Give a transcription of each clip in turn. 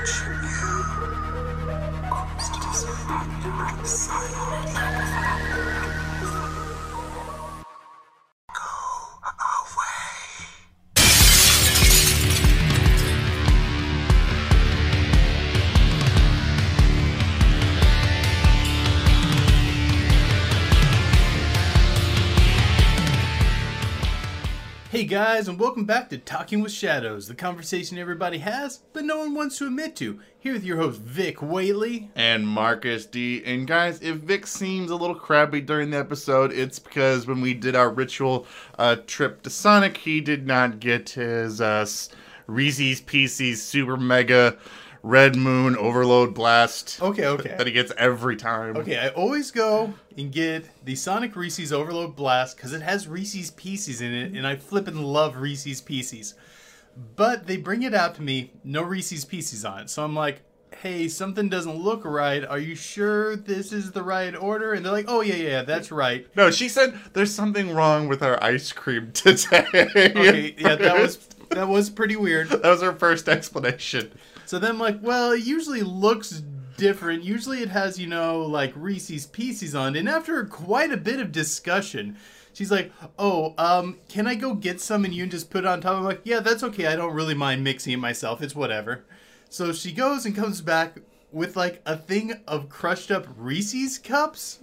watching you. Comes to surrender silent. Guys, and welcome back to Talking with Shadows, the conversation everybody has, but no one wants to admit to. Here with your host, Vic Whaley. and Marcus D. And guys, if Vic seems a little crabby during the episode, it's because when we did our ritual uh, trip to Sonic, he did not get his uh, Reese's Pieces Super Mega Red Moon Overload Blast Okay, okay. that he gets every time. Okay, I always go and get the Sonic Reese's Overload Blast because it has Reese's Pieces in it, and I flippin' love Reese's Pieces. But they bring it out to me, no Reese's Pieces on it. So I'm like, hey, something doesn't look right. Are you sure this is the right order? And they're like, oh, yeah, yeah, that's right. No, she said there's something wrong with our ice cream today. Okay, yeah, that was that was pretty weird. that was her first explanation. So then, like, well, it usually looks different. Usually it has, you know, like Reese's Pieces on it. And after quite a bit of discussion, she's like, oh, um, can I go get some and you can just put it on top? I'm like, yeah, that's okay. I don't really mind mixing it myself. It's whatever. So she goes and comes back with, like, a thing of crushed up Reese's cups,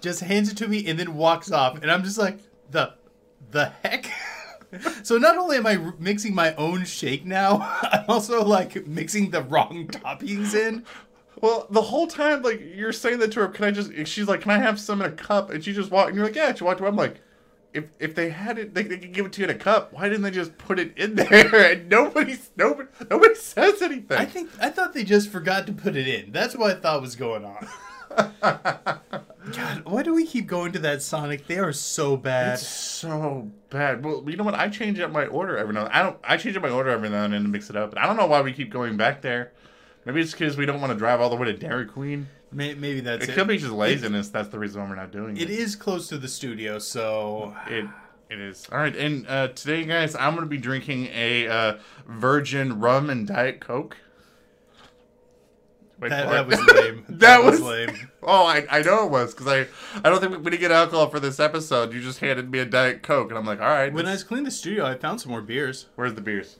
just hands it to me, and then walks off. And I'm just like, the, the heck? So not only am I r- mixing my own shake now, I'm also like mixing the wrong toppings in. Well, the whole time, like you're saying that to her, can I just? She's like, can I have some in a cup? And she just walked. And you're like, yeah. She walked away. I'm like, if if they had it, they, they could give it to you in a cup. Why didn't they just put it in there? And nobody's nobody nobody says anything. I think I thought they just forgot to put it in. That's what I thought was going on. God, why do we keep going to that Sonic? They are so bad. it's so bad. Well, you know what? I change up my order every now. I don't. I change up my order every now and then to mix it up. And I don't know why we keep going back there. Maybe it's because we don't want to drive all the way to Dairy Queen. Maybe that's It it. could be just laziness. That's the reason why we're not doing it. It is close to the studio, so It it is. All right, and uh, today, guys, I'm gonna be drinking a uh, virgin rum and diet coke. Wait that, that was lame. That was- lame. oh, I, I know it was because I I don't think we, we didn't get alcohol for this episode. You just handed me a diet coke, and I'm like, all right. When I was cleaning the studio, I found some more beers. where's the beers?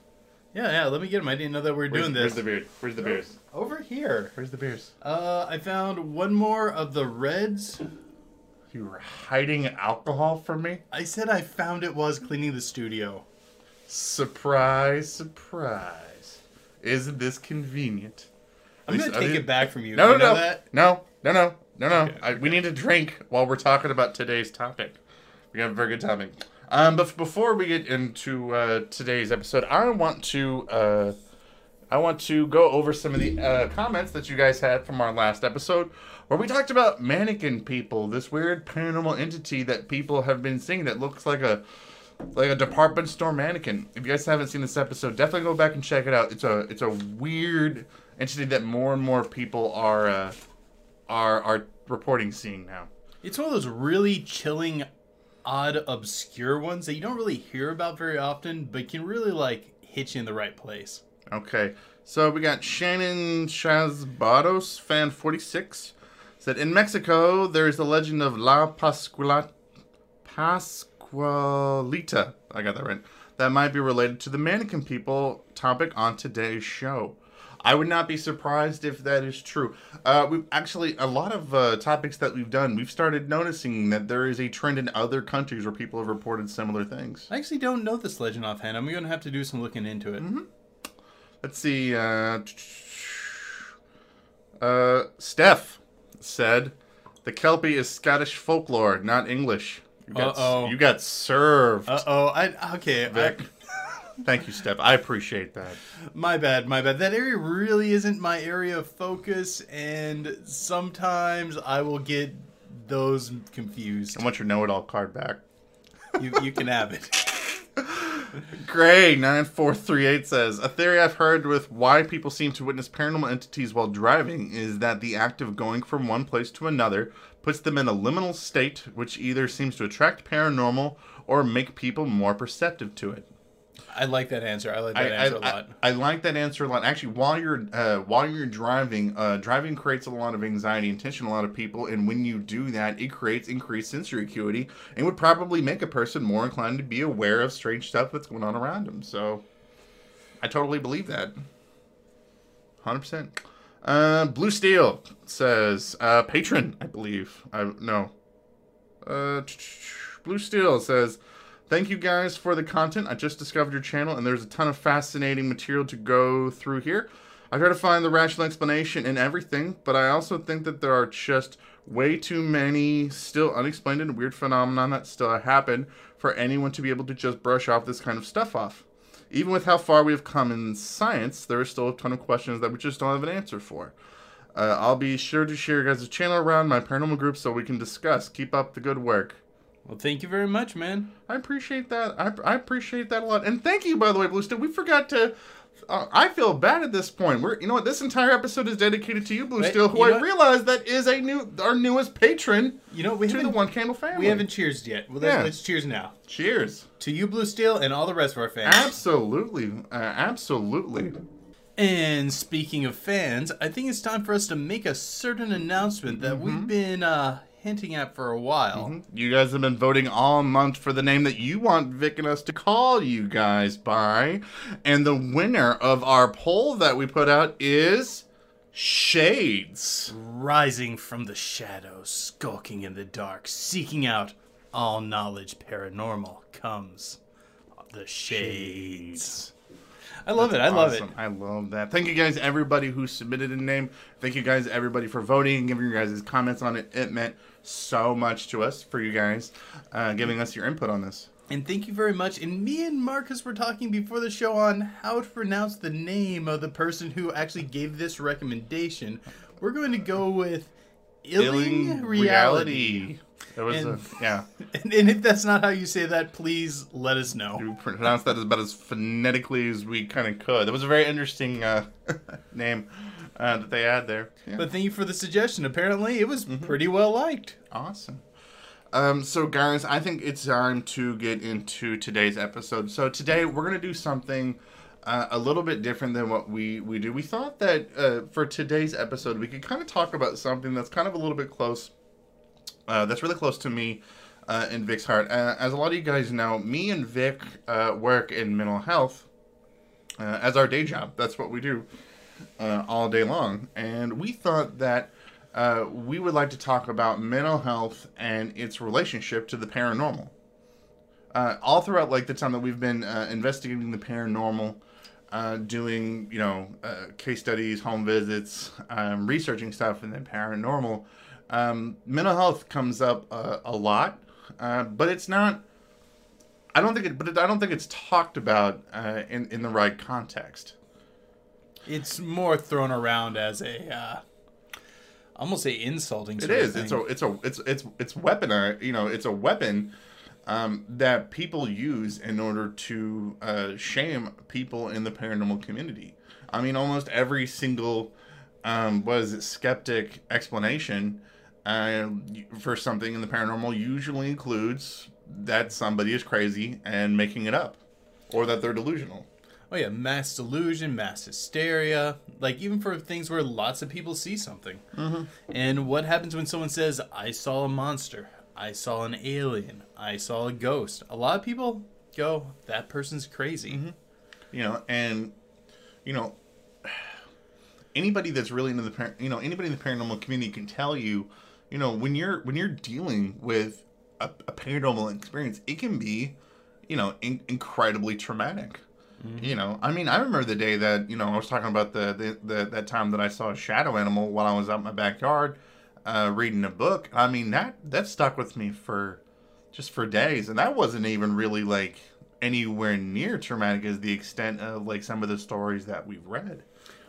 Yeah, yeah. Let me get them. I didn't know that we were Where's, doing this. where's the beer? Where's the beers? Over here. Where's the beers? Uh, I found one more of the reds. You were hiding alcohol from me. I said I found it was cleaning the studio. Surprise, surprise! Isn't this convenient? I'm gonna take it back from you. No, you no, no, no, no, no, no, no. Okay, I, we need to drink while we're talking about today's topic. We have a very good topic. Um, but before we get into uh, today's episode, I want to uh, I want to go over some of the uh, comments that you guys had from our last episode, where we talked about mannequin people, this weird paranormal entity that people have been seeing that looks like a like a department store mannequin. If you guys haven't seen this episode, definitely go back and check it out. It's a it's a weird entity that more and more people are uh, are are reporting seeing now. It's one of those really chilling, odd, obscure ones that you don't really hear about very often, but can really like hit you in the right place. Okay, so we got Shannon Shazbados, fan forty six, said in Mexico there is the legend of La Pascuala Pascualita. I got that right. That might be related to the mannequin people topic on today's show. I would not be surprised if that is true. Uh, we've actually a lot of uh, topics that we've done. We've started noticing that there is a trend in other countries where people have reported similar things. I actually don't know this legend offhand. I'm gonna have to do some looking into it. Let's see. Uh, uh, Steph said the Kelpie is Scottish folklore, not English. You got, Uh-oh. you got served. Uh oh. I okay. I. Thank you, Steph. I appreciate that. my bad. My bad. That area really isn't my area of focus, and sometimes I will get those confused. I want your know-it-all card back. You you can have it. Gray nine four three eight says a theory I've heard with why people seem to witness paranormal entities while driving is that the act of going from one place to another puts them in a liminal state, which either seems to attract paranormal or make people more perceptive to it. I like that answer. I like that I, answer a I, lot. I like that answer a lot. Actually, while you're uh, while you're driving, uh, driving creates a lot of anxiety and tension in a lot of people, and when you do that, it creates increased sensory acuity and would probably make a person more inclined to be aware of strange stuff that's going on around them. So, I totally believe that. Hundred percent. Uh, Blue Steel says uh, patron, I believe. I no. Uh, Blue Steel says, "Thank you guys for the content. I just discovered your channel, and there's a ton of fascinating material to go through here. I try to find the rational explanation in everything, but I also think that there are just way too many still unexplained and weird phenomena that still happen for anyone to be able to just brush off this kind of stuff off. Even with how far we have come in science, there are still a ton of questions that we just don't have an answer for." Uh, I'll be sure to share your guys' channel around my paranormal group so we can discuss. Keep up the good work. Well, thank you very much, man. I appreciate that. I, I appreciate that a lot. And thank you, by the way, Blue Steel. We forgot to. Uh, I feel bad at this point. We're, you know what? This entire episode is dedicated to you, Blue Wait, Steel, who I what? realize that is a new, our newest patron You know we to the One Candle family. we haven't cheersed yet. Well, let's, Yeah. let's cheers now Cheers. to you, Blue Steel, and all the rest of our fans. Absolutely, uh, absolutely. And speaking of fans, I think it's time for us to make a certain announcement that we've been uh, hinting at for a while. Mm-hmm. You guys have been voting all month for the name that you want Vic and us to call you guys by. And the winner of our poll that we put out is Shades. Rising from the shadows, skulking in the dark, seeking out all knowledge paranormal comes the shades. I love it. I love it. I love that. Thank you guys, everybody who submitted a name. Thank you guys, everybody, for voting and giving your guys' comments on it. It meant so much to us for you guys uh, giving us your input on this. And thank you very much. And me and Marcus were talking before the show on how to pronounce the name of the person who actually gave this recommendation. We're going to go with Illing, Reality. It was, And- a, yeah. And, and if that's not how you say that, please let us know. We pronounced that as about as phonetically as we kind of could. That was a very interesting uh, name uh, that they had there. Yeah. But thank you for the suggestion. Apparently, it was pretty well liked. Awesome. Um, so, guys, I think it's time to get into today's episode. So, today we're going to do something uh, a little bit different than what we, we do. We thought that uh, for today's episode, we could kind of talk about something that's kind of a little bit close, uh, that's really close to me uh, and Vic's heart. Uh, as a lot of you guys know, me and Vic uh, work in mental health uh, as our day job. That's what we do uh, all day long. And we thought that uh, we would like to talk about mental health and its relationship to the paranormal. Uh, all throughout, like the time that we've been uh, investigating the paranormal, uh, doing you know uh, case studies, home visits, um, researching stuff, and then paranormal, um, mental health comes up a lot, but it's not. I don't think it, but I don't think it's talked about in in the right context. It's more thrown around as a, uh, almost a insulting. It is. It's a. It's a. It's it's it's weaponized. You know, it's a weapon um, that people use in order to uh, shame people in the paranormal community. I mean, almost every single um, what is it skeptic explanation uh, for something in the paranormal usually includes that somebody is crazy and making it up, or that they're delusional. Oh yeah, mass delusion, mass hysteria. Like even for things where lots of people see something. Mm-hmm. And what happens when someone says, "I saw a monster," "I saw an alien," "I saw a ghost"? A lot of people go, "That person's crazy." you know and you know anybody that's really into the par- you know anybody in the paranormal community can tell you you know when you're when you're dealing with a, a paranormal experience it can be you know in- incredibly traumatic you know i mean i remember the day that you know i was talking about the, the, the that time that i saw a shadow animal while i was out in my backyard uh, reading a book. I mean that that stuck with me for just for days. And that wasn't even really like anywhere near traumatic as the extent of like some of the stories that we've read.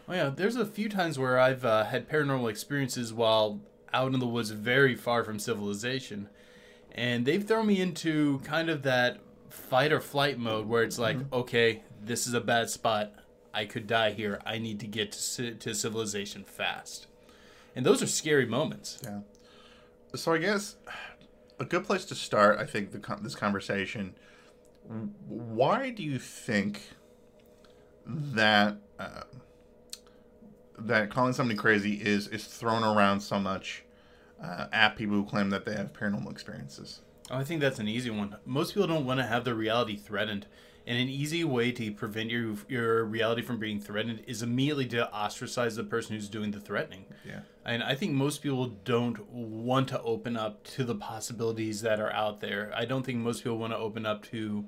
Oh yeah, there's a few times where I've uh, had paranormal experiences while out in the woods, very far from civilization, and they've thrown me into kind of that fight or flight mode where it's like, okay, this is a bad spot. I could die here. I need to get to, to civilization fast. And those are scary moments. yeah so i guess a good place to start i think the this conversation why do you think that uh, that calling somebody crazy is is thrown around so much uh, at people who claim that they have paranormal experiences? Oh, I think that's an easy one. Most people don't want to have their reality threatened. And an easy way to prevent your your reality from being threatened is immediately to ostracize the person who's doing the threatening. Yeah. And I think most people don't want to open up to the possibilities that are out there. I don't think most people want to open up to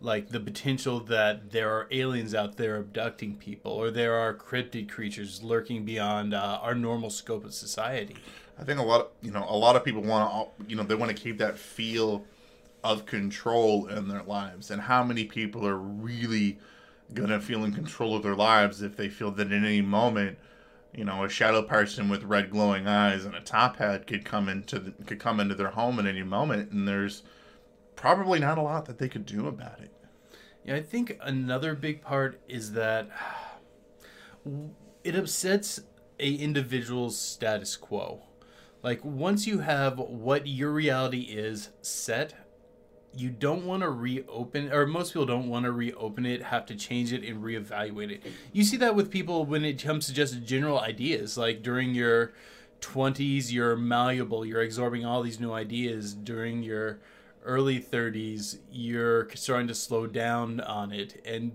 like the potential that there are aliens out there abducting people or there are cryptid creatures lurking beyond uh, our normal scope of society. I think a lot, of, you know, a lot of people want to, you know, they want to keep that feel of control in their lives. And how many people are really gonna feel in control of their lives if they feel that at any moment, you know, a shadow person with red glowing eyes and a top hat could come into the, could come into their home at any moment, and there's probably not a lot that they could do about it. Yeah, I think another big part is that it upsets a individual's status quo. Like once you have what your reality is set, you don't want to reopen or most people don't want to reopen it, have to change it and reevaluate it. You see that with people when it comes to just general ideas, like during your 20s you're malleable, you're absorbing all these new ideas during your early 30s you're starting to slow down on it and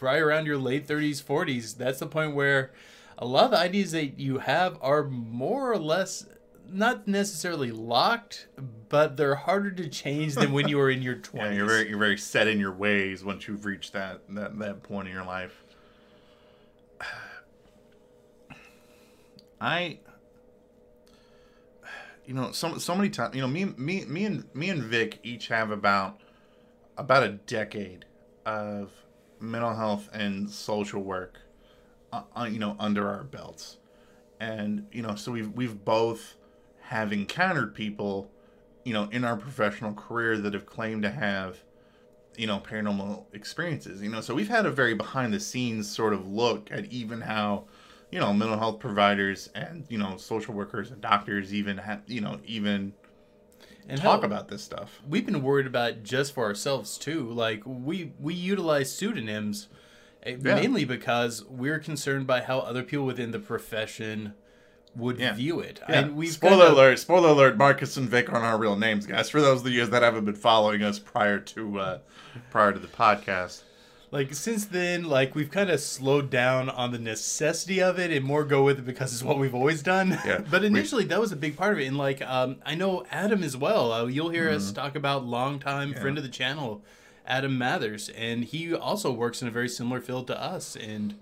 right around your late 30s 40s that's the point where a lot of the ideas that you have are more or less not necessarily locked but they're harder to change than when you were in your 20s Yeah, you're very you're very set in your ways once you've reached that that, that point in your life. I you know, so so many times, you know, me me me and me and Vic each have about about a decade of mental health and social work uh, uh, you know, under our belts. And you know, so we've we've both have encountered people you know, in our professional career that have claimed to have, you know, paranormal experiences. You know, so we've had a very behind the scenes sort of look at even how, you know, mental health providers and you know social workers and doctors even have, you know, even and talk about this stuff. we've been worried about just for ourselves too like we we utilize pseudonyms eh, Yeah. mainly because we're concerned by how other people within the profession would Yeah. view it Yeah. and we've spoiler kind of- alert! Spoiler alert! Marcus and Vic aren't our real names, guys. For those of you that haven't been following us prior to uh, prior to the podcast, like since then like we've kind of slowed down on the necessity of it and more go with it because it's what we've always done Yeah. but initially that was a big part of it and like um, i know adam as well uh, you'll hear Mm-hmm. us talk about longtime friend of the channel adam mathers and he also works in a very similar field to us and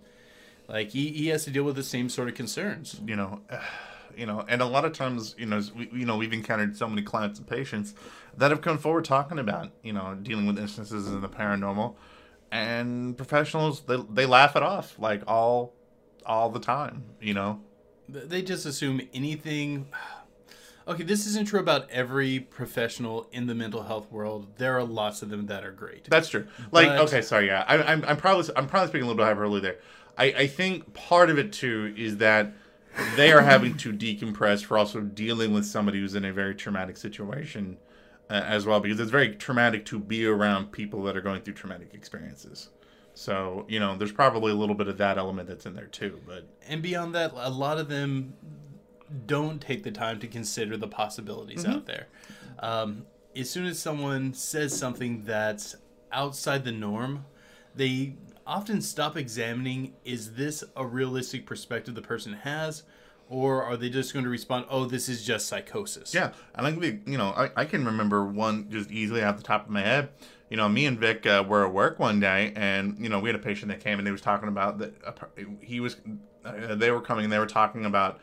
like he, he has to deal with the same sort of concerns you know, you know, and a lot of times, you know, we, you know, we've encountered so many clients and patients that have come forward talking about, you know, dealing with instances in the paranormal, and professionals they they laugh it off like all all the time, you know. they just assume anything okay this isn't true about every professional in the mental health world there are lots of them that are great That's true. Like, But- okay, sorry, yeah, I, I'm I'm probably I'm probably speaking a little bit hyperbole there. I I think part of it too is that they are having to decompress for also dealing with somebody who's in a very traumatic situation uh, as well, because it's very traumatic to be around people that are going through traumatic experiences. So you know, there's probably a little bit of that element that's in there too. But and beyond that a lot of them don't take the time to consider the possibilities out there um, as soon as someone says something that's outside the norm they often stop examining is this a realistic perspective the person has or are they just going to respond oh this is just psychosis Yeah, and I can be, you know, I, I can remember one just easily off the top of my head. You know, me and Vic uh, were at work one day, and you know, we had a patient that came and they was talking about that uh, he was, uh, they were coming and they were talking about,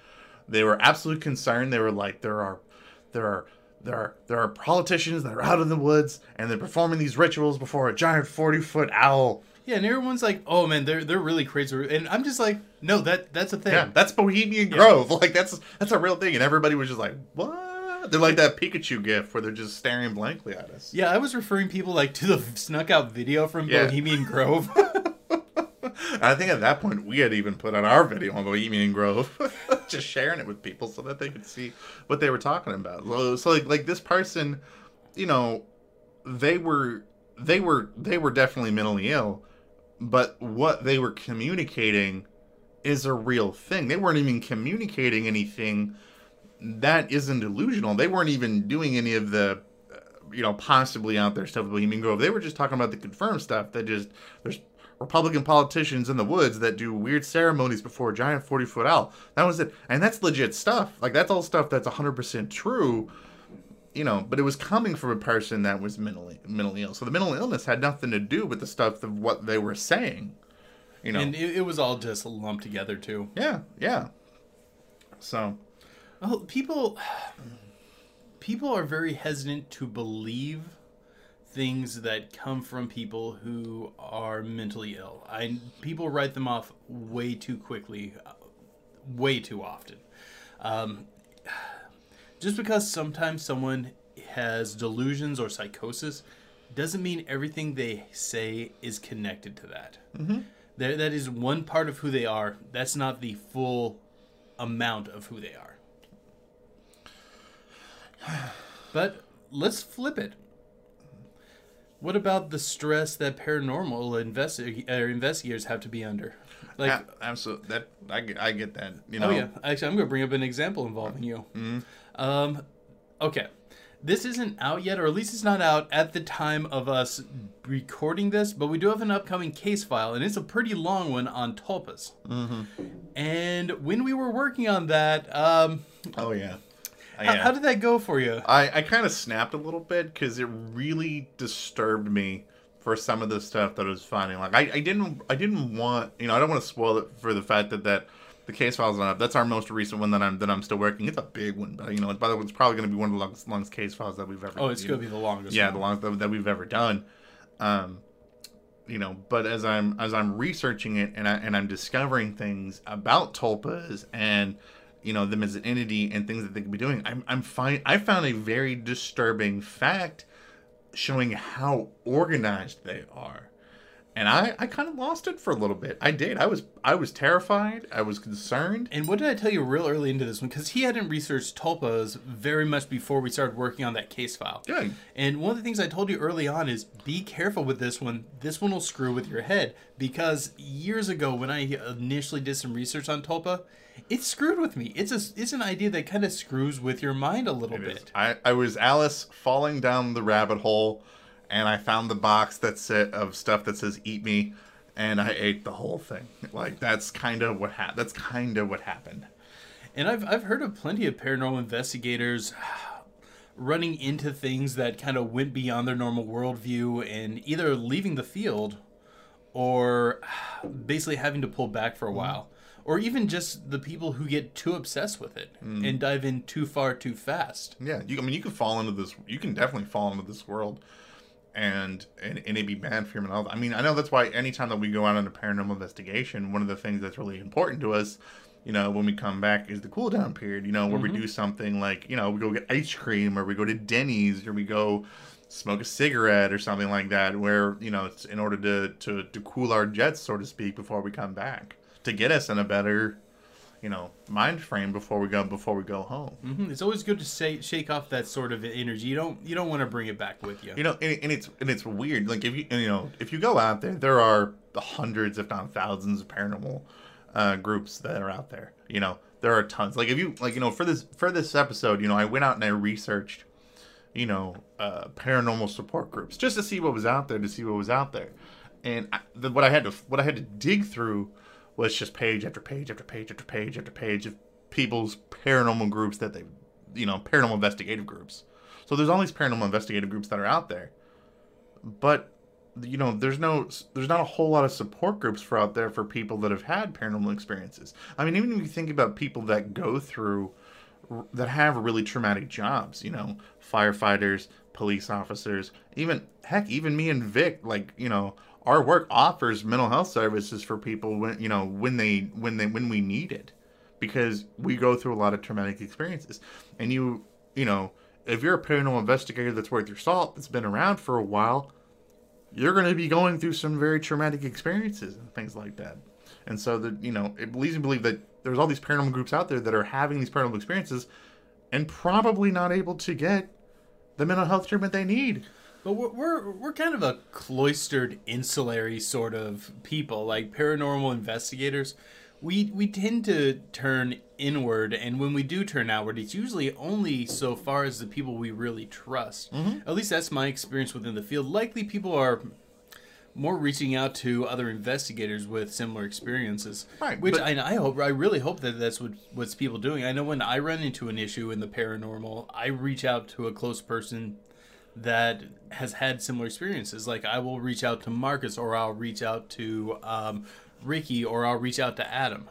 they were absolutely concerned. They were like, there are, there are. There are, there are politicians that are out in the woods and they're performing these rituals before a giant 40 foot owl. Yeah and everyone's like oh man they're, they're really crazy and i'm just like no that that's a thing Yeah, that's Bohemian Grove. Like that's that's a real thing. And everybody was just like, what? They're like that Pikachu gif where they're just staring blankly at us. Yeah, I was referring people like to the snuck out video from Yeah. Bohemian Grove. I think at that point we had even put on our video on Bohemian Grove, just sharing it with people so that they could see what they were talking about. So, so like like this person, you know, they were they were they were definitely mentally ill, but what they were communicating is a real thing. They weren't even communicating anything that isn't delusional. They weren't even doing any of the uh, you know possibly out there stuff with Bohemian Grove. They were just talking about the confirmed stuff that just there's Republican politicians in the woods that do weird ceremonies before a giant 40 foot owl. That was it. And that's legit stuff. Like, that's all stuff that's 100% true, you know, but it was coming from a person that was mentally, mentally ill. So the mental illness had nothing to do with the stuff of what they were saying, you know. And it, it was all just lumped together too. yeah, yeah. So, Well, people people are very hesitant to believe things that come from people who are mentally ill. I people write them off way too quickly, uh, way too often. Um, just because sometimes someone has delusions or psychosis doesn't mean everything they say is connected to that. Mm-hmm. That that is one part of who they are. That's not the full amount of who they are. But let's flip it. What about the stress that paranormal investi- uh, investigators have to be under? Like, yeah, absolutely. That I, get- I get that. You know, oh yeah, actually, I'm going to bring up an example involving you. Um, okay, this isn't out yet, or at least it's not out at the time of us recording this. But we do have an upcoming case file, and it's a pretty long one on tulpas. Mm-hmm. And when we were working on that, um, Oh yeah. How, yeah. how did that go for you? I, I kind of snapped a little bit because it really disturbed me for some of the stuff that I was finding. Like I, I didn't I didn't want you know I don't want to spoil it for the fact that that the case files not up. That's our most recent one that I'm that I'm still working. It's a big one, but you know by the way it's probably going to be one of the longest, longest case files that we've ever. Oh, it's going to be the longest. yeah one. the longest that, that we've ever done. Um, you know, but as I'm as I'm researching it and I and I'm discovering things about tulpas and you know them as an entity and things that they could be doing, I'm I'm find I found a very disturbing fact showing how organized they are. And I, I kind of lost it for a little bit. I did. I was I was terrified. I was concerned. And what did I tell you real early into this one? Because he hadn't researched tulpas very much before we started working on that case file. Good. And one of the things I told you early on is be careful with this one. This one will screw with your head. Because years ago, when I initially did some research on tulpa, it screwed with me. It's a it's an idea that kind of screws with your mind a little bit. I, I was Alice falling down the rabbit hole, and I found the box that said of stuff that says "Eat me," and I ate the whole thing. Like that's kind of what happened. That's kind of what happened. And I've I've heard of plenty of paranormal investigators running into things that kind of went beyond their normal worldview and either leaving the field or basically having to pull back for a while. Mm-hmm. Or even just the people who get too obsessed with it mm-hmm. and dive in too far too fast. Yeah, you. I mean, you can fall into this. You can definitely fall into this world, and and, and it'd be bad for your mental health. I mean, I know that's why anytime that we go out on a paranormal investigation, one of the things that's really important to us, you know, when we come back is the cool down period. You know, where we mm-hmm. do something like you know we go get ice cream, or we go to Denny's, or we go smoke a cigarette or something like that, where you know it's in order to to to cool our jets, so to speak, before we come back to get us in a better. You know, mind frame before we go before we go home. hmm It's always good to say, shake off that sort of energy. You don't you don't want to bring it back with you. You know, and, and it's and it's weird. Like if you you know if you go out there, there are hundreds, if not thousands, of paranormal uh, groups that are out there. You know, there are tons. Like if you like, you know, for this for this episode, you know, I went out and I researched, you know, uh, paranormal support groups just to see what was out there, to see what was out there, and I, the, what I had to what I had to dig through was just page after page after page after page after page of people's paranormal groups that they, you know, paranormal investigative groups. So there's all these paranormal investigative groups that are out there, but you know, there's no, there's not a whole lot of support groups for out there for people that have had paranormal experiences. I mean, even if you think about people that go through, that have really traumatic jobs, you know, firefighters, police officers, even heck, even me and Vic, like you know, our work offers mental health services for people when you know when they when they when we need it, because we go through a lot of traumatic experiences, and you you know, if you're a paranormal investigator that's worth your salt, that's been around for a while, you're going to be going through some very traumatic experiences and things like that. And so that you know, it leads me to believe that there's all these paranormal groups out there that are having these paranormal experiences and probably not able to get the mental health treatment they need. But we're, we're we're kind of a cloistered, insulary sort of people, like paranormal investigators. We we tend to turn inward, and when we do turn outward, it's usually only so far as the people we really trust. Mm-hmm. At least that's my experience within the field. Likely, people are more reaching out to other investigators with similar experiences. Right, Which I, I hope, I really hope that that's what what's people doing. I know when I run into an issue in the paranormal, I reach out to a close person that has had similar experiences. Like I will reach out to Marcus, or I'll reach out to um, Ricky, or I'll reach out to Adam.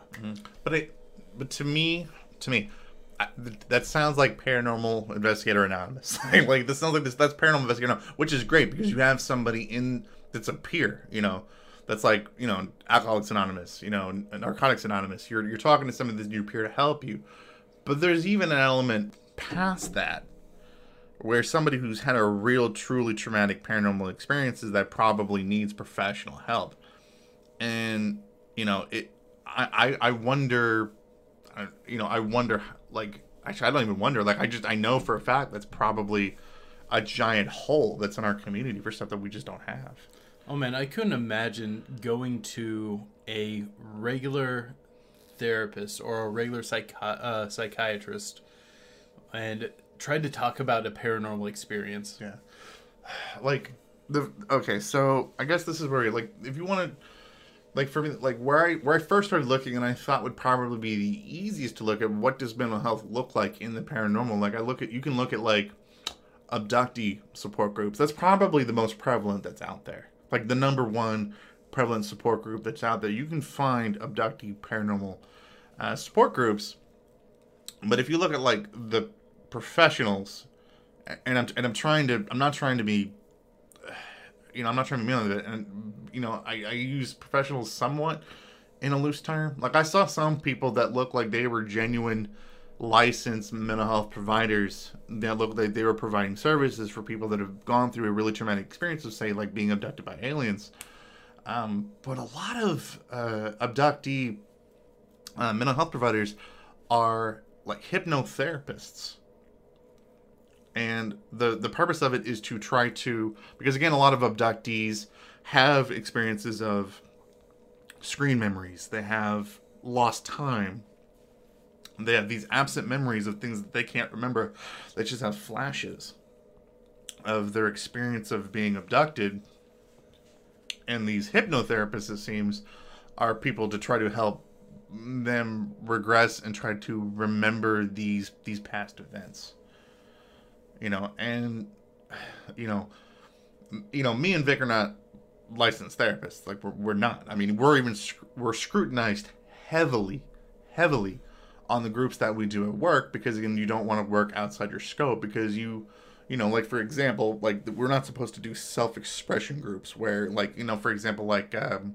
But I, but to me, to me, I, th- that sounds like Paranormal Investigator Anonymous. like this sounds like this. That's Paranormal Investigator, Anonymous, which is great because you have somebody in that's a peer. You know, that's like you know Alcoholics Anonymous. You know, Narcotics Anonymous. You're you're talking to somebody that's your peer to help you. But there's even an element past that where somebody who's had a real, truly traumatic paranormal experiences that probably needs professional help. And you know it i i, I wonder I- you know i wonder like actually i don't even wonder. Like i just i know for a fact that's probably a giant hole that's in our community for stuff that we just don't have. Oh man, I couldn't imagine going to a regular therapist or a regular psychi- uh, psychiatrist and tried to talk about a paranormal experience. yeah. Like the okay so i guess this is where like if you want to like for me like where i where i first started looking and i thought would probably be the easiest to look at what does mental health look like in the paranormal like i look at you can look at like abductee support groups. That's probably the most prevalent that's out there. Like the number one prevalent support group that's out there. You can find abductee paranormal uh, support groups but if you look at like the professionals and I'm and I'm trying to I'm not trying to be you know I'm not trying to be mean it and you know I, I use professionals somewhat in a loose term. Like I saw some people that looked like they were genuine licensed mental health providers that look like they were providing services for people that have gone through a really traumatic experience of say like being abducted by aliens. Um, but a lot of uh, abductee uh, mental health providers are like hypnotherapists and the the purpose of it is to try to because again a lot of abductees have experiences of screen memories. They have lost time. They have these absent memories of things that they can't remember. They just have flashes of their experience of being abducted. And these hypnotherapists it seems are people to try to help them regress and try to remember these these past events you know and you know you know me and vic are not licensed therapists. Like we're, we're not. I mean we're even we're scrutinized heavily heavily on the groups that we do at work because again you don't want to work outside your scope because you you know like for example like we're not supposed to do self-expression groups where like you know for example like um,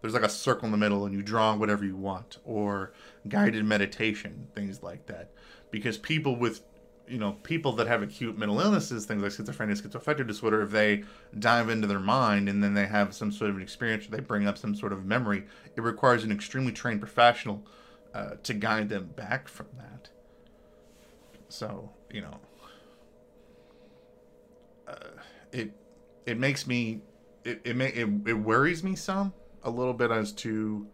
there's like a circle in the middle and you draw whatever you want or guided meditation things like that. Because people with you know people that have acute mental illnesses things like schizophrenia schizoaffective disorder if they dive into their mind and then they have some sort of an experience they bring up some sort of memory it requires an extremely trained professional uh, to guide them back from that. So you know uh, it it makes me it it, may, it it worries me some a little bit as to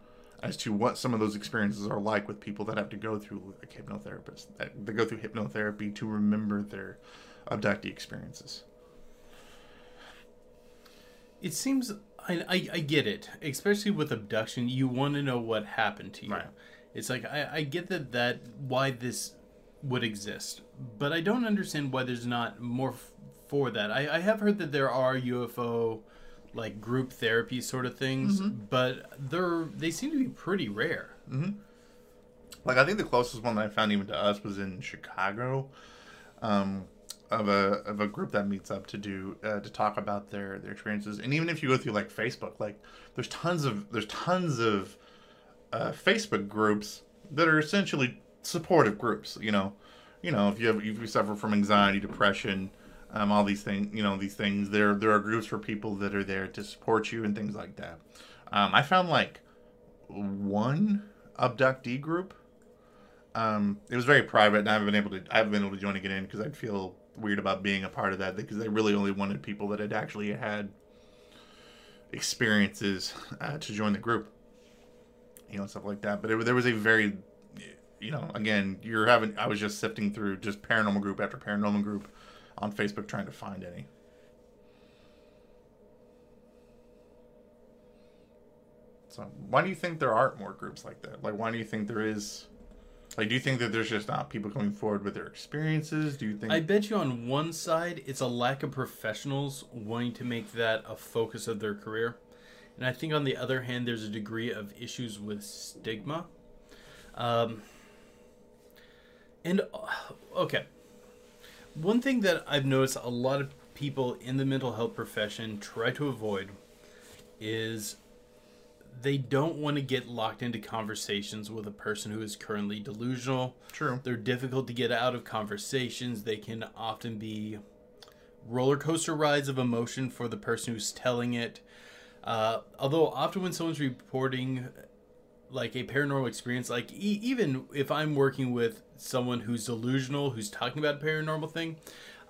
as to what some of those experiences are like with people that have to go through like hypnotherapists that they go through hypnotherapy to remember their abductee experiences. It seems I, I, I get it, especially with abduction. You want to know what happened to you. Right. It's like I, I get that that why this would exist, but I don't understand why there's not more f- for that. I, I have heard that there are UFO like group therapy sort of things, but they're they seem to be pretty rare. Like I think the closest one that I found even to us was in Chicago, um, of a of a group that meets up to do uh, to talk about their their experiences. And even if you go through like Facebook, like there's tons of there's tons of uh, Facebook groups that are essentially supportive groups. You know, you know if you have if you suffer from anxiety, depression. Um, all these things, you know, these things. There, there are groups for people that are there to support you and things like that. Um, I found like one abductee group um, it was very private, and I haven't been able to. I haven't been able to join again because I'd feel weird about being a part of that because they really only wanted people that had actually had experiences uh, to join the group, you know, stuff like that. But it, there was a very, you know, again, you're having. I was just sifting through just paranormal group after paranormal group on Facebook trying to find any. So why do you think there aren't more groups like that? Like, why do you think there is? Like, do you think that there's just not people coming forward with their experiences? Do you think? I bet you on one side, it's a lack of professionals wanting to make that a focus of their career. And I think on the other hand, there's a degree of issues with stigma. Um, and, uh, okay. One thing that I've noticed a lot of people in the mental health profession try to avoid is they don't want to get locked into conversations with a person who is currently delusional. True. They're difficult to get out of conversations. They can often be roller coaster rides of emotion for the person who's telling it. Uh, although often when someone's reporting like a paranormal experience, like e- even if I'm working with someone who's delusional, who's talking about a paranormal thing,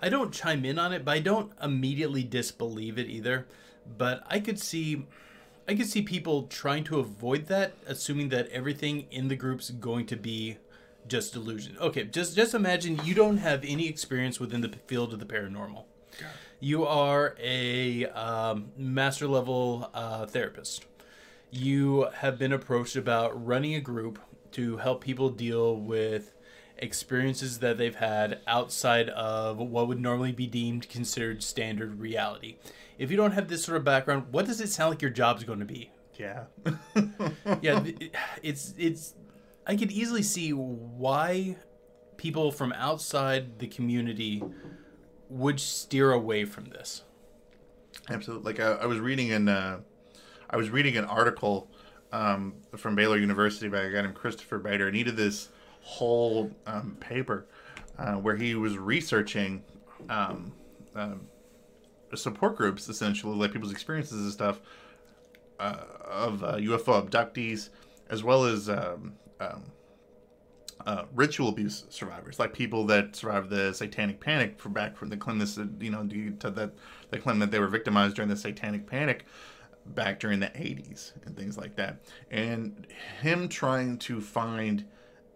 I don't chime in on it, but I don't immediately disbelieve it either. But I could see I could see people trying to avoid that, assuming that everything in the group's going to be just delusion. Okay, just just imagine you don't have any experience within the field of the paranormal. You are a um, master level uh, therapist. You have been approached about running a group to help people deal with experiences that they've had outside of what would normally be deemed considered standard reality. If you don't have this sort of background, what does it sound like your job's going to be? Yeah. yeah, it's it's. I could easily see why people from outside the community would steer away from this. Absolutely. Like I, I was reading in uh, I was reading an article um, from Baylor University by a guy named Christopher Bader, and he did this whole um, paper uh, where he was researching um, um, support groups, essentially, like people's experiences and stuff uh, of uh, UFO abductees, as well as um, um, uh, ritual abuse survivors, like people that survived the Satanic Panic for back from the claim this, you know, that they claim that they were victimized during the Satanic Panic back during the 80s and things like that. And him trying to find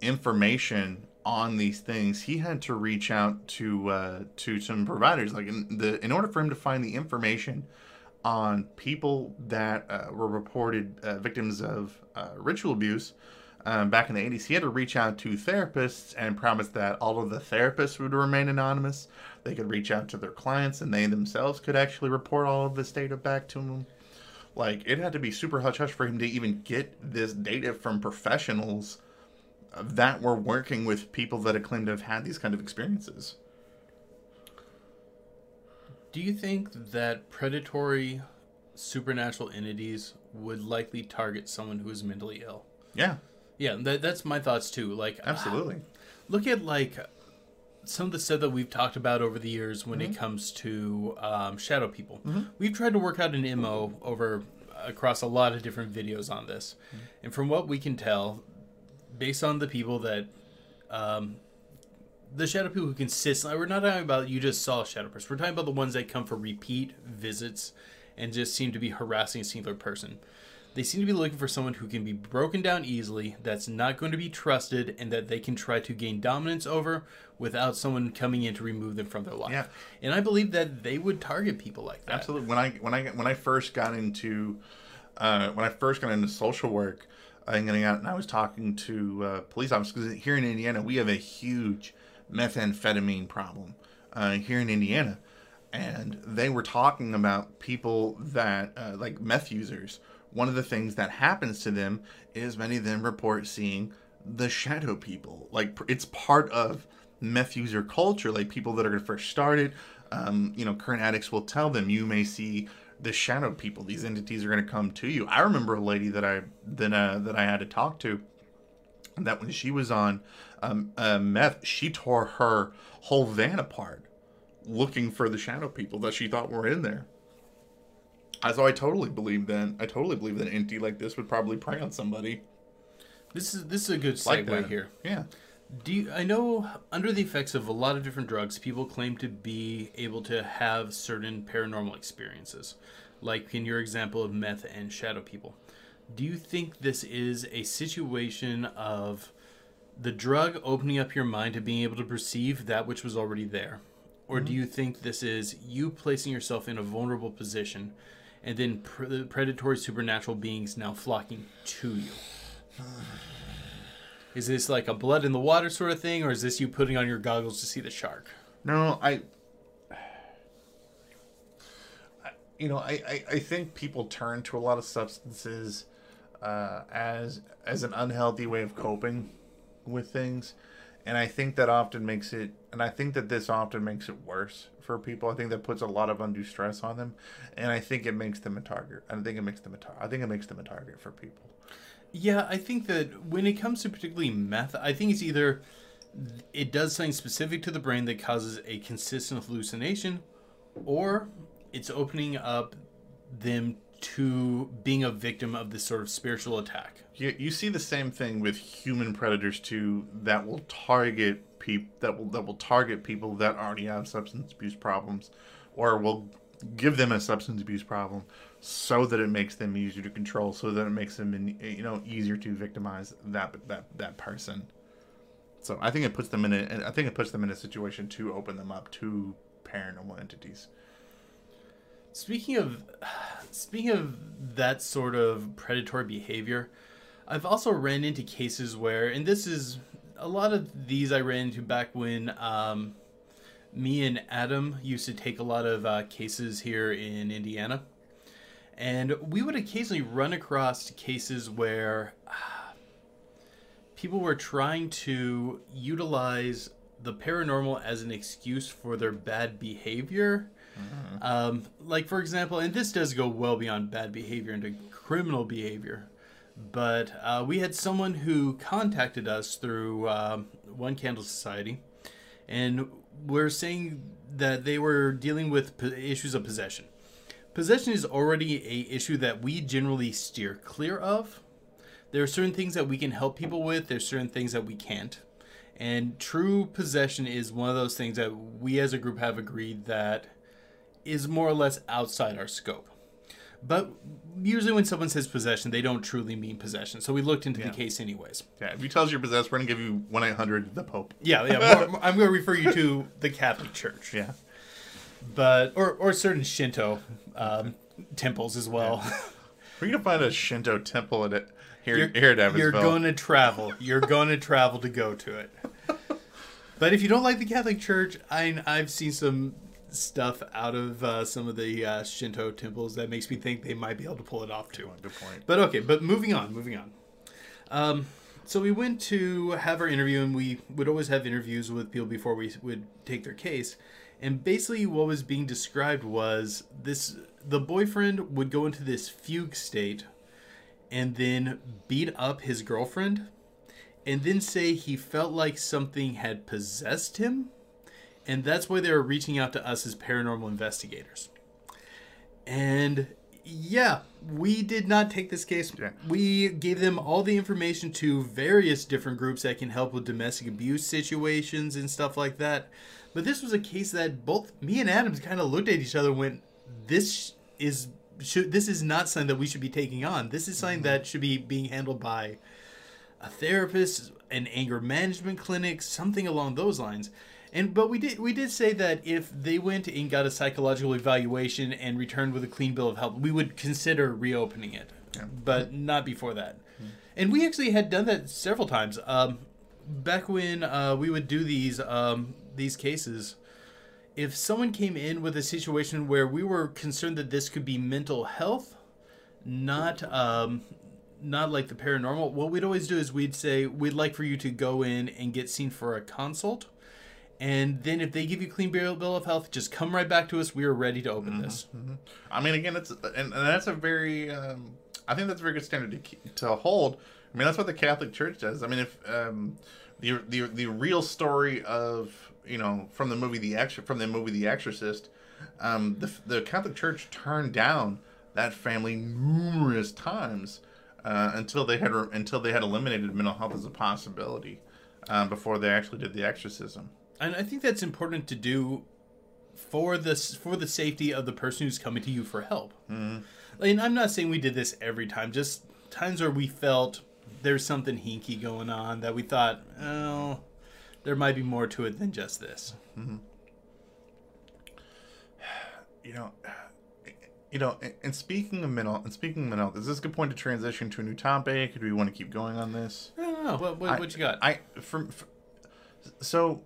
information on these things, he had to reach out to uh, to some providers. Like in the in order for him to find the information on people that uh, were reported uh, victims of uh, ritual abuse um, back in the 80s, he had to reach out to therapists and promise that all of the therapists would remain anonymous. They could reach out to their clients and they themselves could actually report all of this data back to them. Like, it had to be super hush hush for him to even get this data from professionals that were working with people that had claimed to have had these kind of experiences. Do you think that predatory supernatural entities would likely target someone who is mentally ill? Yeah, Yeah, that, that's my thoughts too. Like, absolutely. look at like some of the stuff that we've talked about over the years when Mm-hmm. it comes to um, shadow people. We've tried to work out an mo over across a lot of different videos on this, Mm-hmm. and from what we can tell, based on the people that. Um, the shadow people who consistently, we're not talking about you just saw a shadow person. We're talking about the ones that come for repeat visits and just seem to be harassing a singular person. They seem to be looking for someone who can be broken down easily, that's not going to be trusted, and that they can try to gain dominance over without someone coming in to remove them from their life. Yeah. And I believe that they would target people like that. Absolutely. When I when I when I first got into uh, when I first got into social work and getting out, and I was talking to uh, police officers because here in Indiana we have a huge methamphetamine problem uh, here in Indiana, and they were talking about people that uh, like meth users. One of the things that happens to them is many of them report seeing the shadow people. Like it's part of meth user culture. Like people that are first started, um, you know, current addicts will tell them you may see the shadow people. These entities are going to come to you. I remember a lady that I that uh, that I had to talk to. That when she was on um, uh, meth, she tore her whole van apart, looking for the shadow people that she thought were in there. So I totally believe that I totally believe that an entity like this would probably prey on somebody This is this is a good segue like that. here. Yeah. Do you, I know under the effects of a lot of different drugs, people claim to be able to have certain paranormal experiences, like in your example of meth and shadow people. Do you think this is a situation of the drug opening up your mind to being able to perceive that which was already there? Or do mm-hmm. you think this is you placing yourself in a vulnerable position and then pre- predatory supernatural beings now flocking to you? Is this like a blood in the water sort of thing, or is this you putting on your goggles to see the shark? No, I. You know, I, I, I think people turn to a lot of substances uh, as as an unhealthy way of coping with things, and I think that often makes it, and I think that this often makes it worse for people. I think that puts a lot of undue stress on them, and I think it makes them a target. I think it makes them a tar- I think it makes them a target for people. Yeah, I think that when it comes to particularly meth, I think it's either it does something specific to the brain that causes a consistent hallucination, or it's opening up them to being a victim of this sort of spiritual attack. You, you see the same thing with human predators too that will target people that will that will target people that already have substance abuse problems or will give them a substance abuse problem so that it makes them easier to control so that it makes them in, you know easier to victimize that that that person so i think it puts them in a i think it puts them in a situation to open them up to paranormal entities Speaking of speaking of that sort of predatory behavior, I've also ran into cases where, and this is a lot of these I ran into back when um, me and Adam used to take a lot of uh, cases here in Indiana, and we would occasionally run across cases where people were trying to utilize the paranormal as an excuse for their bad behavior. Um, like for example, and this does go well beyond bad behavior into criminal behavior. But uh, we had someone who contacted us through um, One Candle Society, and we're saying that they were dealing with issues of possession. Possession is already a issue that we generally steer clear of. There are certain things that we can help people with. There's certain things that we can't. And true possession is one of those things that we as a group have agreed that is more or less outside our scope. But usually when someone says possession, they don't truly mean possession. So we looked into Yeah. the case anyways. yeah if you tell us you're possessed we're gonna give you 1-800 the pope Yeah, yeah. more- I'm going to refer you to the Catholic Church, yeah but or or certain Shinto um, temples as well. we're gonna find a shinto temple in it here You're, here at Evansville. you're going to travel. You're going to travel to go to it. But if you don't like the Catholic Church, I I've seen some stuff out of uh, some of the uh, Shinto temples that makes me think they might be able to pull it off too. Good point. But okay, but moving on, moving on. Um, so we went to have our interview, and we would always have interviews with people before we would take their case. And basically, what was being described was this: the boyfriend would go into this fugue state, and then beat up his girlfriend, and then say he felt like something had possessed him, and that's why they were reaching out to us as paranormal investigators. And yeah, we did not take this case. Yeah. We gave them all the information to various different groups that can help with domestic abuse situations and stuff like that. But this was a case that both me and Adams kind of looked at each other and went, "This is should this is not something that we should be taking on. This is something mm-hmm. that should be being handled by a therapist, an anger management clinic, something along those lines. And but we did we did say that if they went and got a psychological evaluation and returned with a clean bill of health, we would consider reopening it, but not before that. And we actually had done that several times. Um, back when uh, we would do these um, these cases, if someone came in with a situation where we were concerned that this could be mental health, not um, not like the paranormal, what we'd always do is we'd say we'd like for you to go in and get seen for a consult. And then if they give you clean bill, bill of health, just come right back to us. We are ready to open this. I mean, again, it's and, and that's a very, um, I think that's a very good standard to to hold. I mean, that's what the Catholic Church does. I mean, if um, the the the real story of you know from the movie the Exor- from the movie The Exorcist, um, the the Catholic Church turned down that family numerous times uh, until they had until they had eliminated mental health as a possibility. um, before they actually did the exorcism. And I think that's important to do for the for the safety of the person who's coming to you for help. Mm-hmm. And I'm not saying we did this every time. Just times where we felt there's something hinky going on that we thought, oh, there might be more to it than just this. You know, you know. and- speaking of mental, and speaking of mental, health, is this a good point to transition to a new topic? Or do we want to keep going on this? I don't know. What, what, I- what you got? I from, from so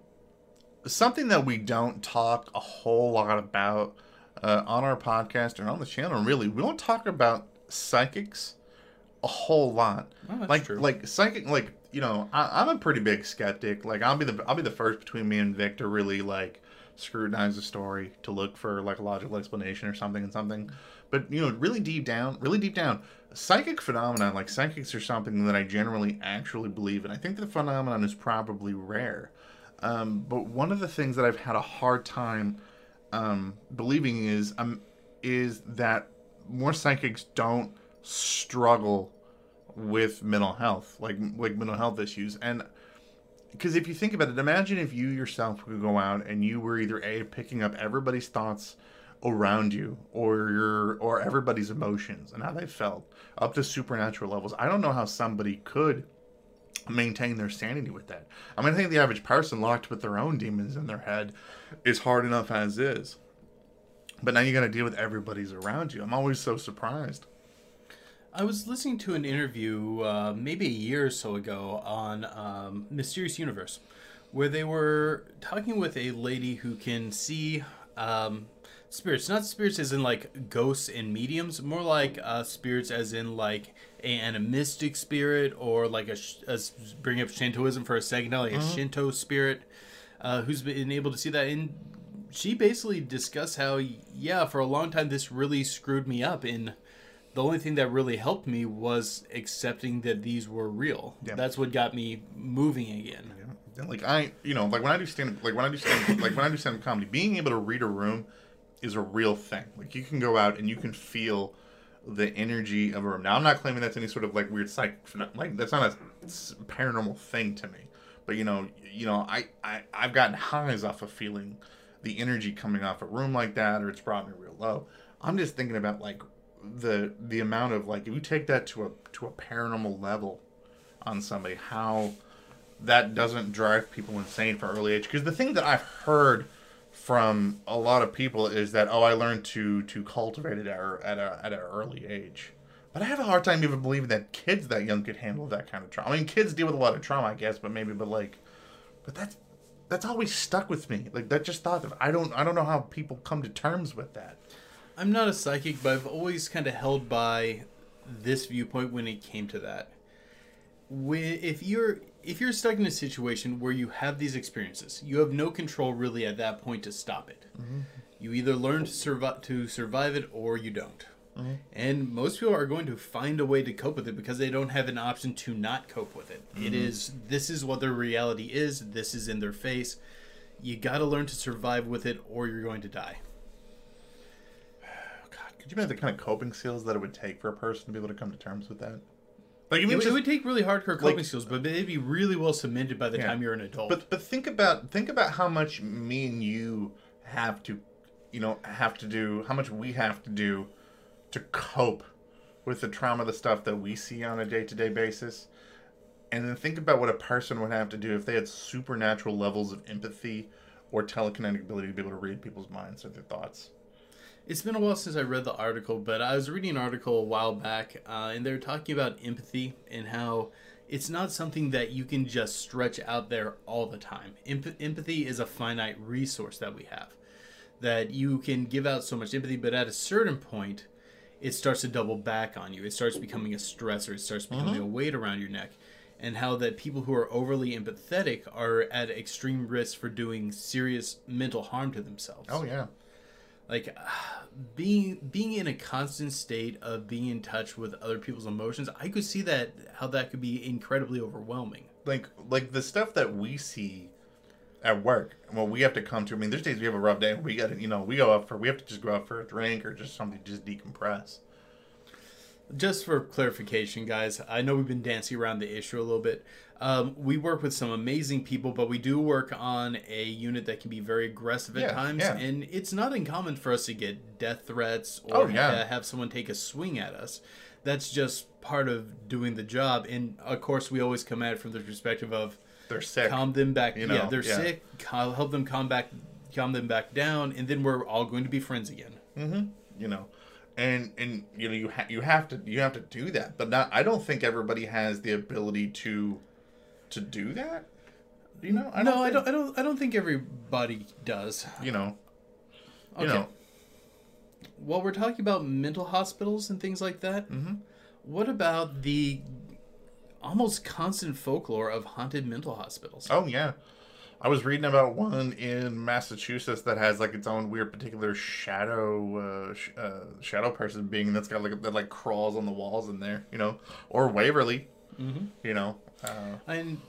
something that we don't talk a whole lot about uh, on our podcast or on the channel. Really, we don't talk about psychics a whole lot. Oh, like true. like psychic like you know I, I'm a pretty big skeptic. Like I'll be the I'll be the first between me and Vic to really like scrutinize the story to look for like a logical explanation or something and something. But you know, really deep down, really deep down, psychic phenomena like psychics are something that I generally actually believe in. I think the phenomenon is probably rare. Um, but one of the things that I've had a hard time um, believing is um, is that more psychics don't struggle with mental health, like like mental health issues, and because if you think about it, imagine if you yourself could go out and you were either a picking up everybody's thoughts around you or your or everybody's emotions and how they felt up to supernatural levels. I don't know how somebody could maintain their sanity with that. I mean, I think the average person locked with their own demons in their head is hard enough as is. But now you got to deal with everybody's around you. I'm always so surprised. I was listening to an interview uh, maybe a year or so ago on um, Mysterious Universe, where they were talking with a lady who can see um, spirits. Not spirits as in like ghosts and mediums, more like uh, spirits as in like a animistic spirit or like a, sh- a bring up Shintoism for a second, like a Shinto spirit uh, who's been able to see that. And she basically discussed how, yeah, for a long time this really screwed me up in the only thing that really helped me was accepting that these were real. Yeah. That's what got me moving again. And, like I, you know, like when I do stand, like when I do stand, like when I do stand up comedy, being able to read a room is a real thing. Like you can go out and you can feel the energy of a room. Now I'm not claiming that's any sort of like weird psych, like that's not a paranormal thing to me. But you know, you know, I, I I've gotten highs off of feeling the energy coming off a room like that, or it's brought me real low. I'm just thinking about like the the amount of like if you take that to a to a paranormal level on somebody, how that doesn't drive people insane for early age. Because the thing that I've heard from a lot of people is that oh, I learned to to cultivate it at a, at a at an early age. But I have a hard time even believing that kids that young could handle that kind of trauma. I mean, kids deal with a lot of trauma, I guess, but maybe, but like, but that's that's always stuck with me. Like that just thought of I don't I don't know how people come to terms with that. I'm not a psychic, but I've always kind of held by this viewpoint when it came to that. If you're if you're stuck in a situation where you have these experiences, you have no control really at that point to stop it. Mm-hmm. You either learn to survive to survive it or you don't. Mm-hmm. And most people are going to find a way to cope with it because they don't have an option to not cope with it. It mm-hmm. is this is what their reality is. This is in their face. You got to learn to survive with it or you're going to die. God, could you imagine the kind of coping skills that it would take for a person to be able to come to terms with that? Like It, would- it just, would take really hardcore coping like- skills, but they'd be really well cemented by the Yeah. time you're an adult. But but think about think about how much me and you have to, you know, have to do how much we have to do to cope with the trauma, the stuff that we see on a day to day basis, and then think about what a person would have to do if they had supernatural levels of empathy or telekinetic ability to be able to read people's minds or their thoughts. It's been a while since I read the article, but I was reading an article a while back, uh, and they were talking about empathy and how it's not something that you can just stretch out there all the time. Emp- empathy is a finite resource that we have. That you can give out so much empathy, but at a certain point, it starts to double back on you. It starts becoming a stressor. It starts becoming a weight around your neck. And how that people who are overly empathetic are at extreme risk for doing serious mental harm to themselves Oh yeah. Like being being in a constant state of being in touch with other people's emotions i could see that how that could be incredibly overwhelming like like the stuff that we see at work well we have to come to i mean there's days we have a rough day and we gotta you know we go out for we have to just go out for a drink or just something to just decompress just for clarification, guys, I know we've been dancing around the issue a little bit. Um, we work with some amazing people, but we do work on a unit that can be very aggressive at Yeah, times, yeah. and it's not uncommon for us to get death threats or Oh, yeah. uh, have someone take a swing at us. That's just part of doing the job, and of course, we always come at it from the perspective of They're sick. calm them back. You yeah, they're sick. Cal- help them calm back, calm them back down, and then we're all going to be friends again. you know and and you know you ha- you have to you have to do that but not i don't think everybody has the ability to to do that you know i don't no, I don't. I don't. I don't think everybody does. you know you Okay. know While we're talking about mental hospitals and things like that, Mm-hmm. what about the almost constant folklore of haunted mental hospitals? oh yeah i was reading about one in massachusetts that has like its own weird particular shadow uh, sh- uh shadow person being that's got like that like crawls on the walls in there you know or waverly Mhm. you know Uh-huh. And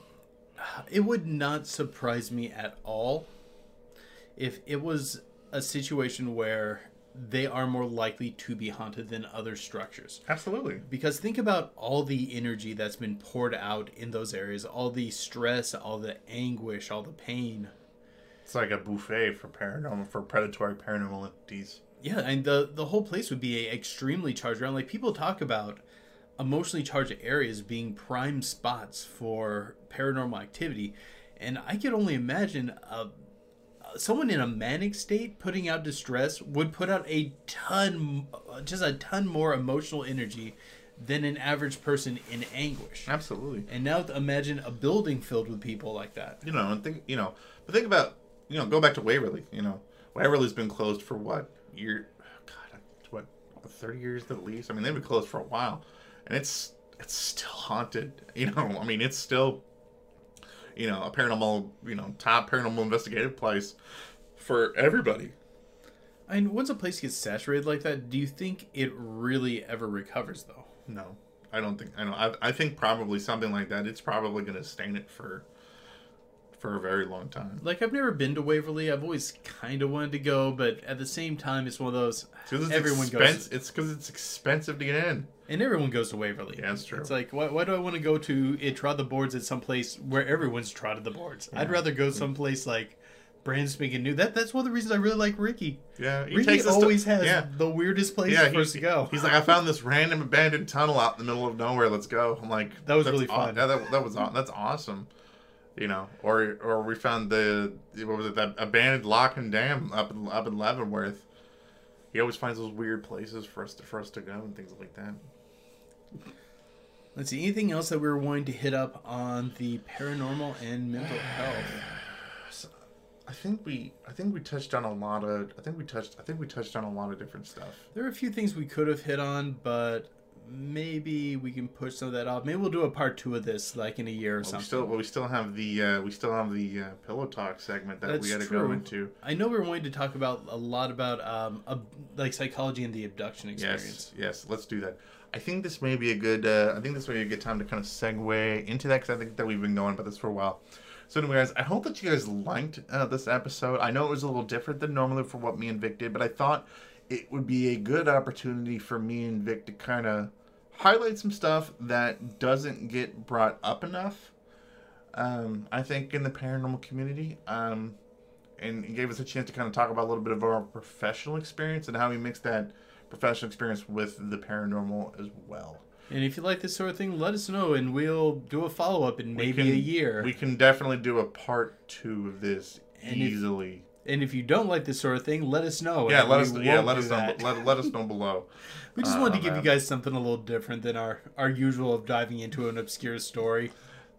it would not surprise me at all if it was a situation where they are more likely to be haunted than other structures. absolutely Because think about all the energy that's been poured out in those areas, all the stress, all the anguish, all the pain. it's like a buffet for paranormal for predatory paranormal entities Yeah, and the the whole place would be extremely charged around. Like people talk about emotionally charged areas being prime spots for paranormal activity, and I could only imagine uh, someone in a manic state putting out distress would put out a ton, just a ton more emotional energy than an average person in anguish. absolutely And now imagine a building filled with people like that. you know, and think, you know, but think about, you know, go back to Waverly. You know, Waverly's been closed for what year? God, what, thirty years at least. I mean, they've been closed for a while, and it's it's still haunted. You know, I mean, it's still, you know, a paranormal, you know, top paranormal investigative place for everybody. And once a place gets saturated like that, do you think it really ever recovers though? No, I don't think. I know. I, I think probably something like that. It's probably going to stain it for for a very long time. Like I've never been to Waverly. I've always kind of wanted to go, but at the same time, it's one of those. It's Everyone expense- goes, It's because it's expensive to get in. and everyone goes to Waverly. Yeah, that's true. It's like, why, why do I want to go to it trod the boards at some place where everyone's trotted the boards? I'd rather go someplace like brand spanking new. That that's one of the reasons I really like Ricky. Yeah, he Ricky us to- always has yeah. the weirdest places Yeah, for us to go. He's like, I found this random abandoned tunnel out in the middle of nowhere. Let's go. I'm like, That was really aw- fun." Yeah, that, that was aw- that's awesome. You know, or or we found the what was it that abandoned lock and dam up in up in Leavenworth. He always finds those weird places for us to for us to go and things like that. Let's see. Anything else that we were wanting to hit up on the paranormal and mental health? I think we I think we touched on a lot of I think we touched I think we touched on a lot of different stuff. There are a few things we could have hit on, but maybe we can push some of that off. Maybe we'll do a part two of this, like in a year or Well, we something. still well, we still have the uh, we still have the uh, pillow talk segment that we That's got to go into. I know we're wanting to talk about a lot about um, ab- like psychology and the abduction Yes, experience. yes, let's do that. I think this may be a good. Uh, I think this may be a good time to kind of segue into that because I think that we've been going about this for a while. So, anyways, I hope that you guys liked uh, this episode. I know it was a little different than normally for what me and Vic did, but I thought it would be a good opportunity for me and Vic to kind of highlight some stuff that doesn't get brought up enough. Um, I think in the paranormal community. Um, and it gave us a chance to kind of talk about a little bit of our professional experience and how we mix that professional experience with the paranormal as well. And if you like this sort of thing, let us know, and we'll do a follow up in maybe can- a year. We can definitely do a part two of this And if- easily. And if you don't like this sort of thing, let us know. yeah, let us. Yeah, let us know. Let, let us know below. We just uh, wanted to give you guys something a little different than our our usual of diving into an obscure story.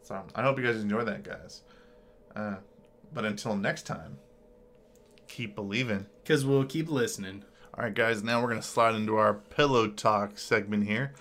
So I hope you guys enjoy that, guys. Uh, but until next time, keep believing. Because we'll keep listening. All right, guys, now we're going to slide into our pillow talk segment here.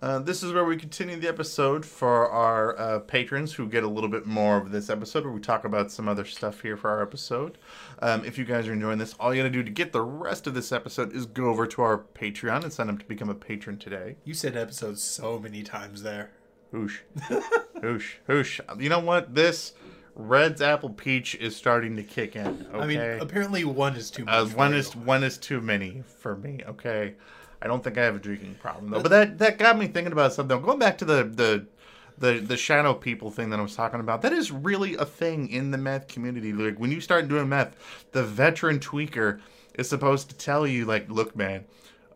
Uh, this is where we continue the episode for our uh, patrons who get a little bit more of this episode, where we talk about some other stuff here for our episode. Um, if you guys are enjoying this, all you got to do to get the rest of this episode is go over to our Patreon and sign up to become a patron today. You said episode so many times there. Hoosh. Hoosh. Hoosh. You know what? This Redd's Apple Peach is starting to kick in. Okay. I mean, apparently one is too much. Uh, one is one is too many for me. Okay, I don't think I have a drinking problem though. But that that got me thinking about something. Going back to the the the the shadow people thing that I was talking about. That is really a thing in the meth community. Like when you start doing meth, the veteran tweaker is supposed to tell you like, look, man,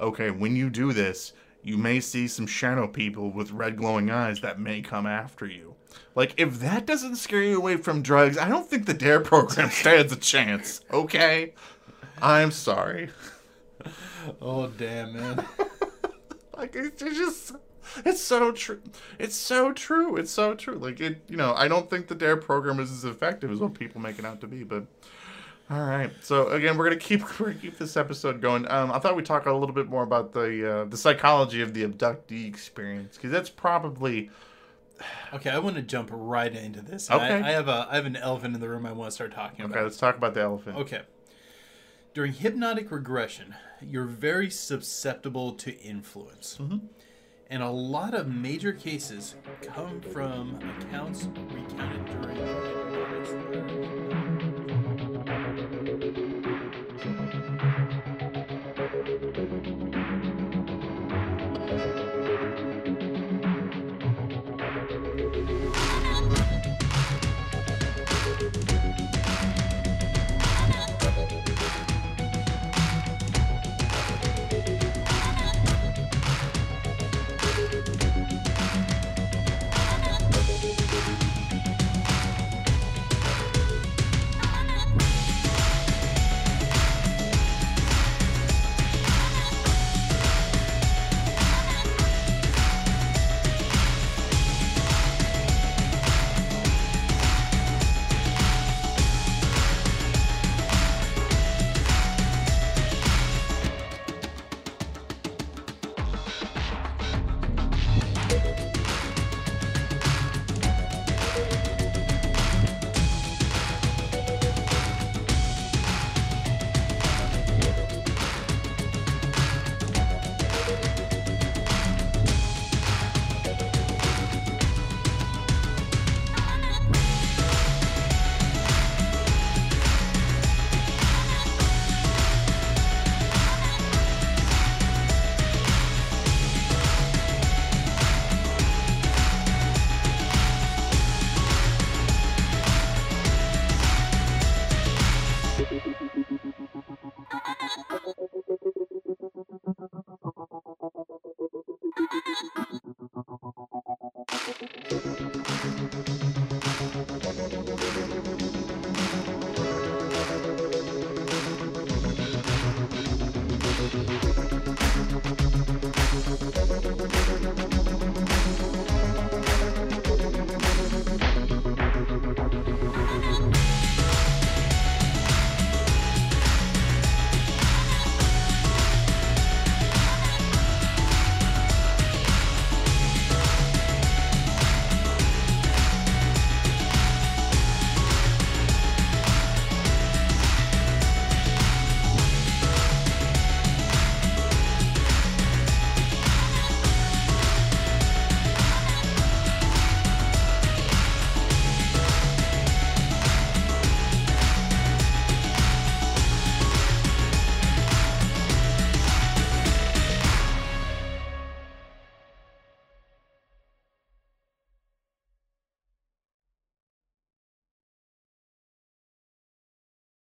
okay, when you do this, you may see some shadow people with red glowing eyes that may come after you. Like if that doesn't scare you away from drugs, I don't think the Dare program stands a chance. Okay, I'm sorry. Oh damn, man. Like it's just it's so true. It's so true. It's so true. Like it, you know, I don't think the Dare program is as effective as what people make it out to be. But all right. So again, we're gonna keep we're gonna keep this episode going. Um, I thought we'd talk a little bit more about the uh, the psychology of the abductee experience because that's probably Okay, I want to jump right into this. Okay. I, I have a I have an elephant in the room I want to start talking okay. about. Okay, let's talk about the elephant. Okay. During hypnotic regression, you're very susceptible to influence. Mm-hmm. And a lot of major cases come from accounts recounted during hypnosis.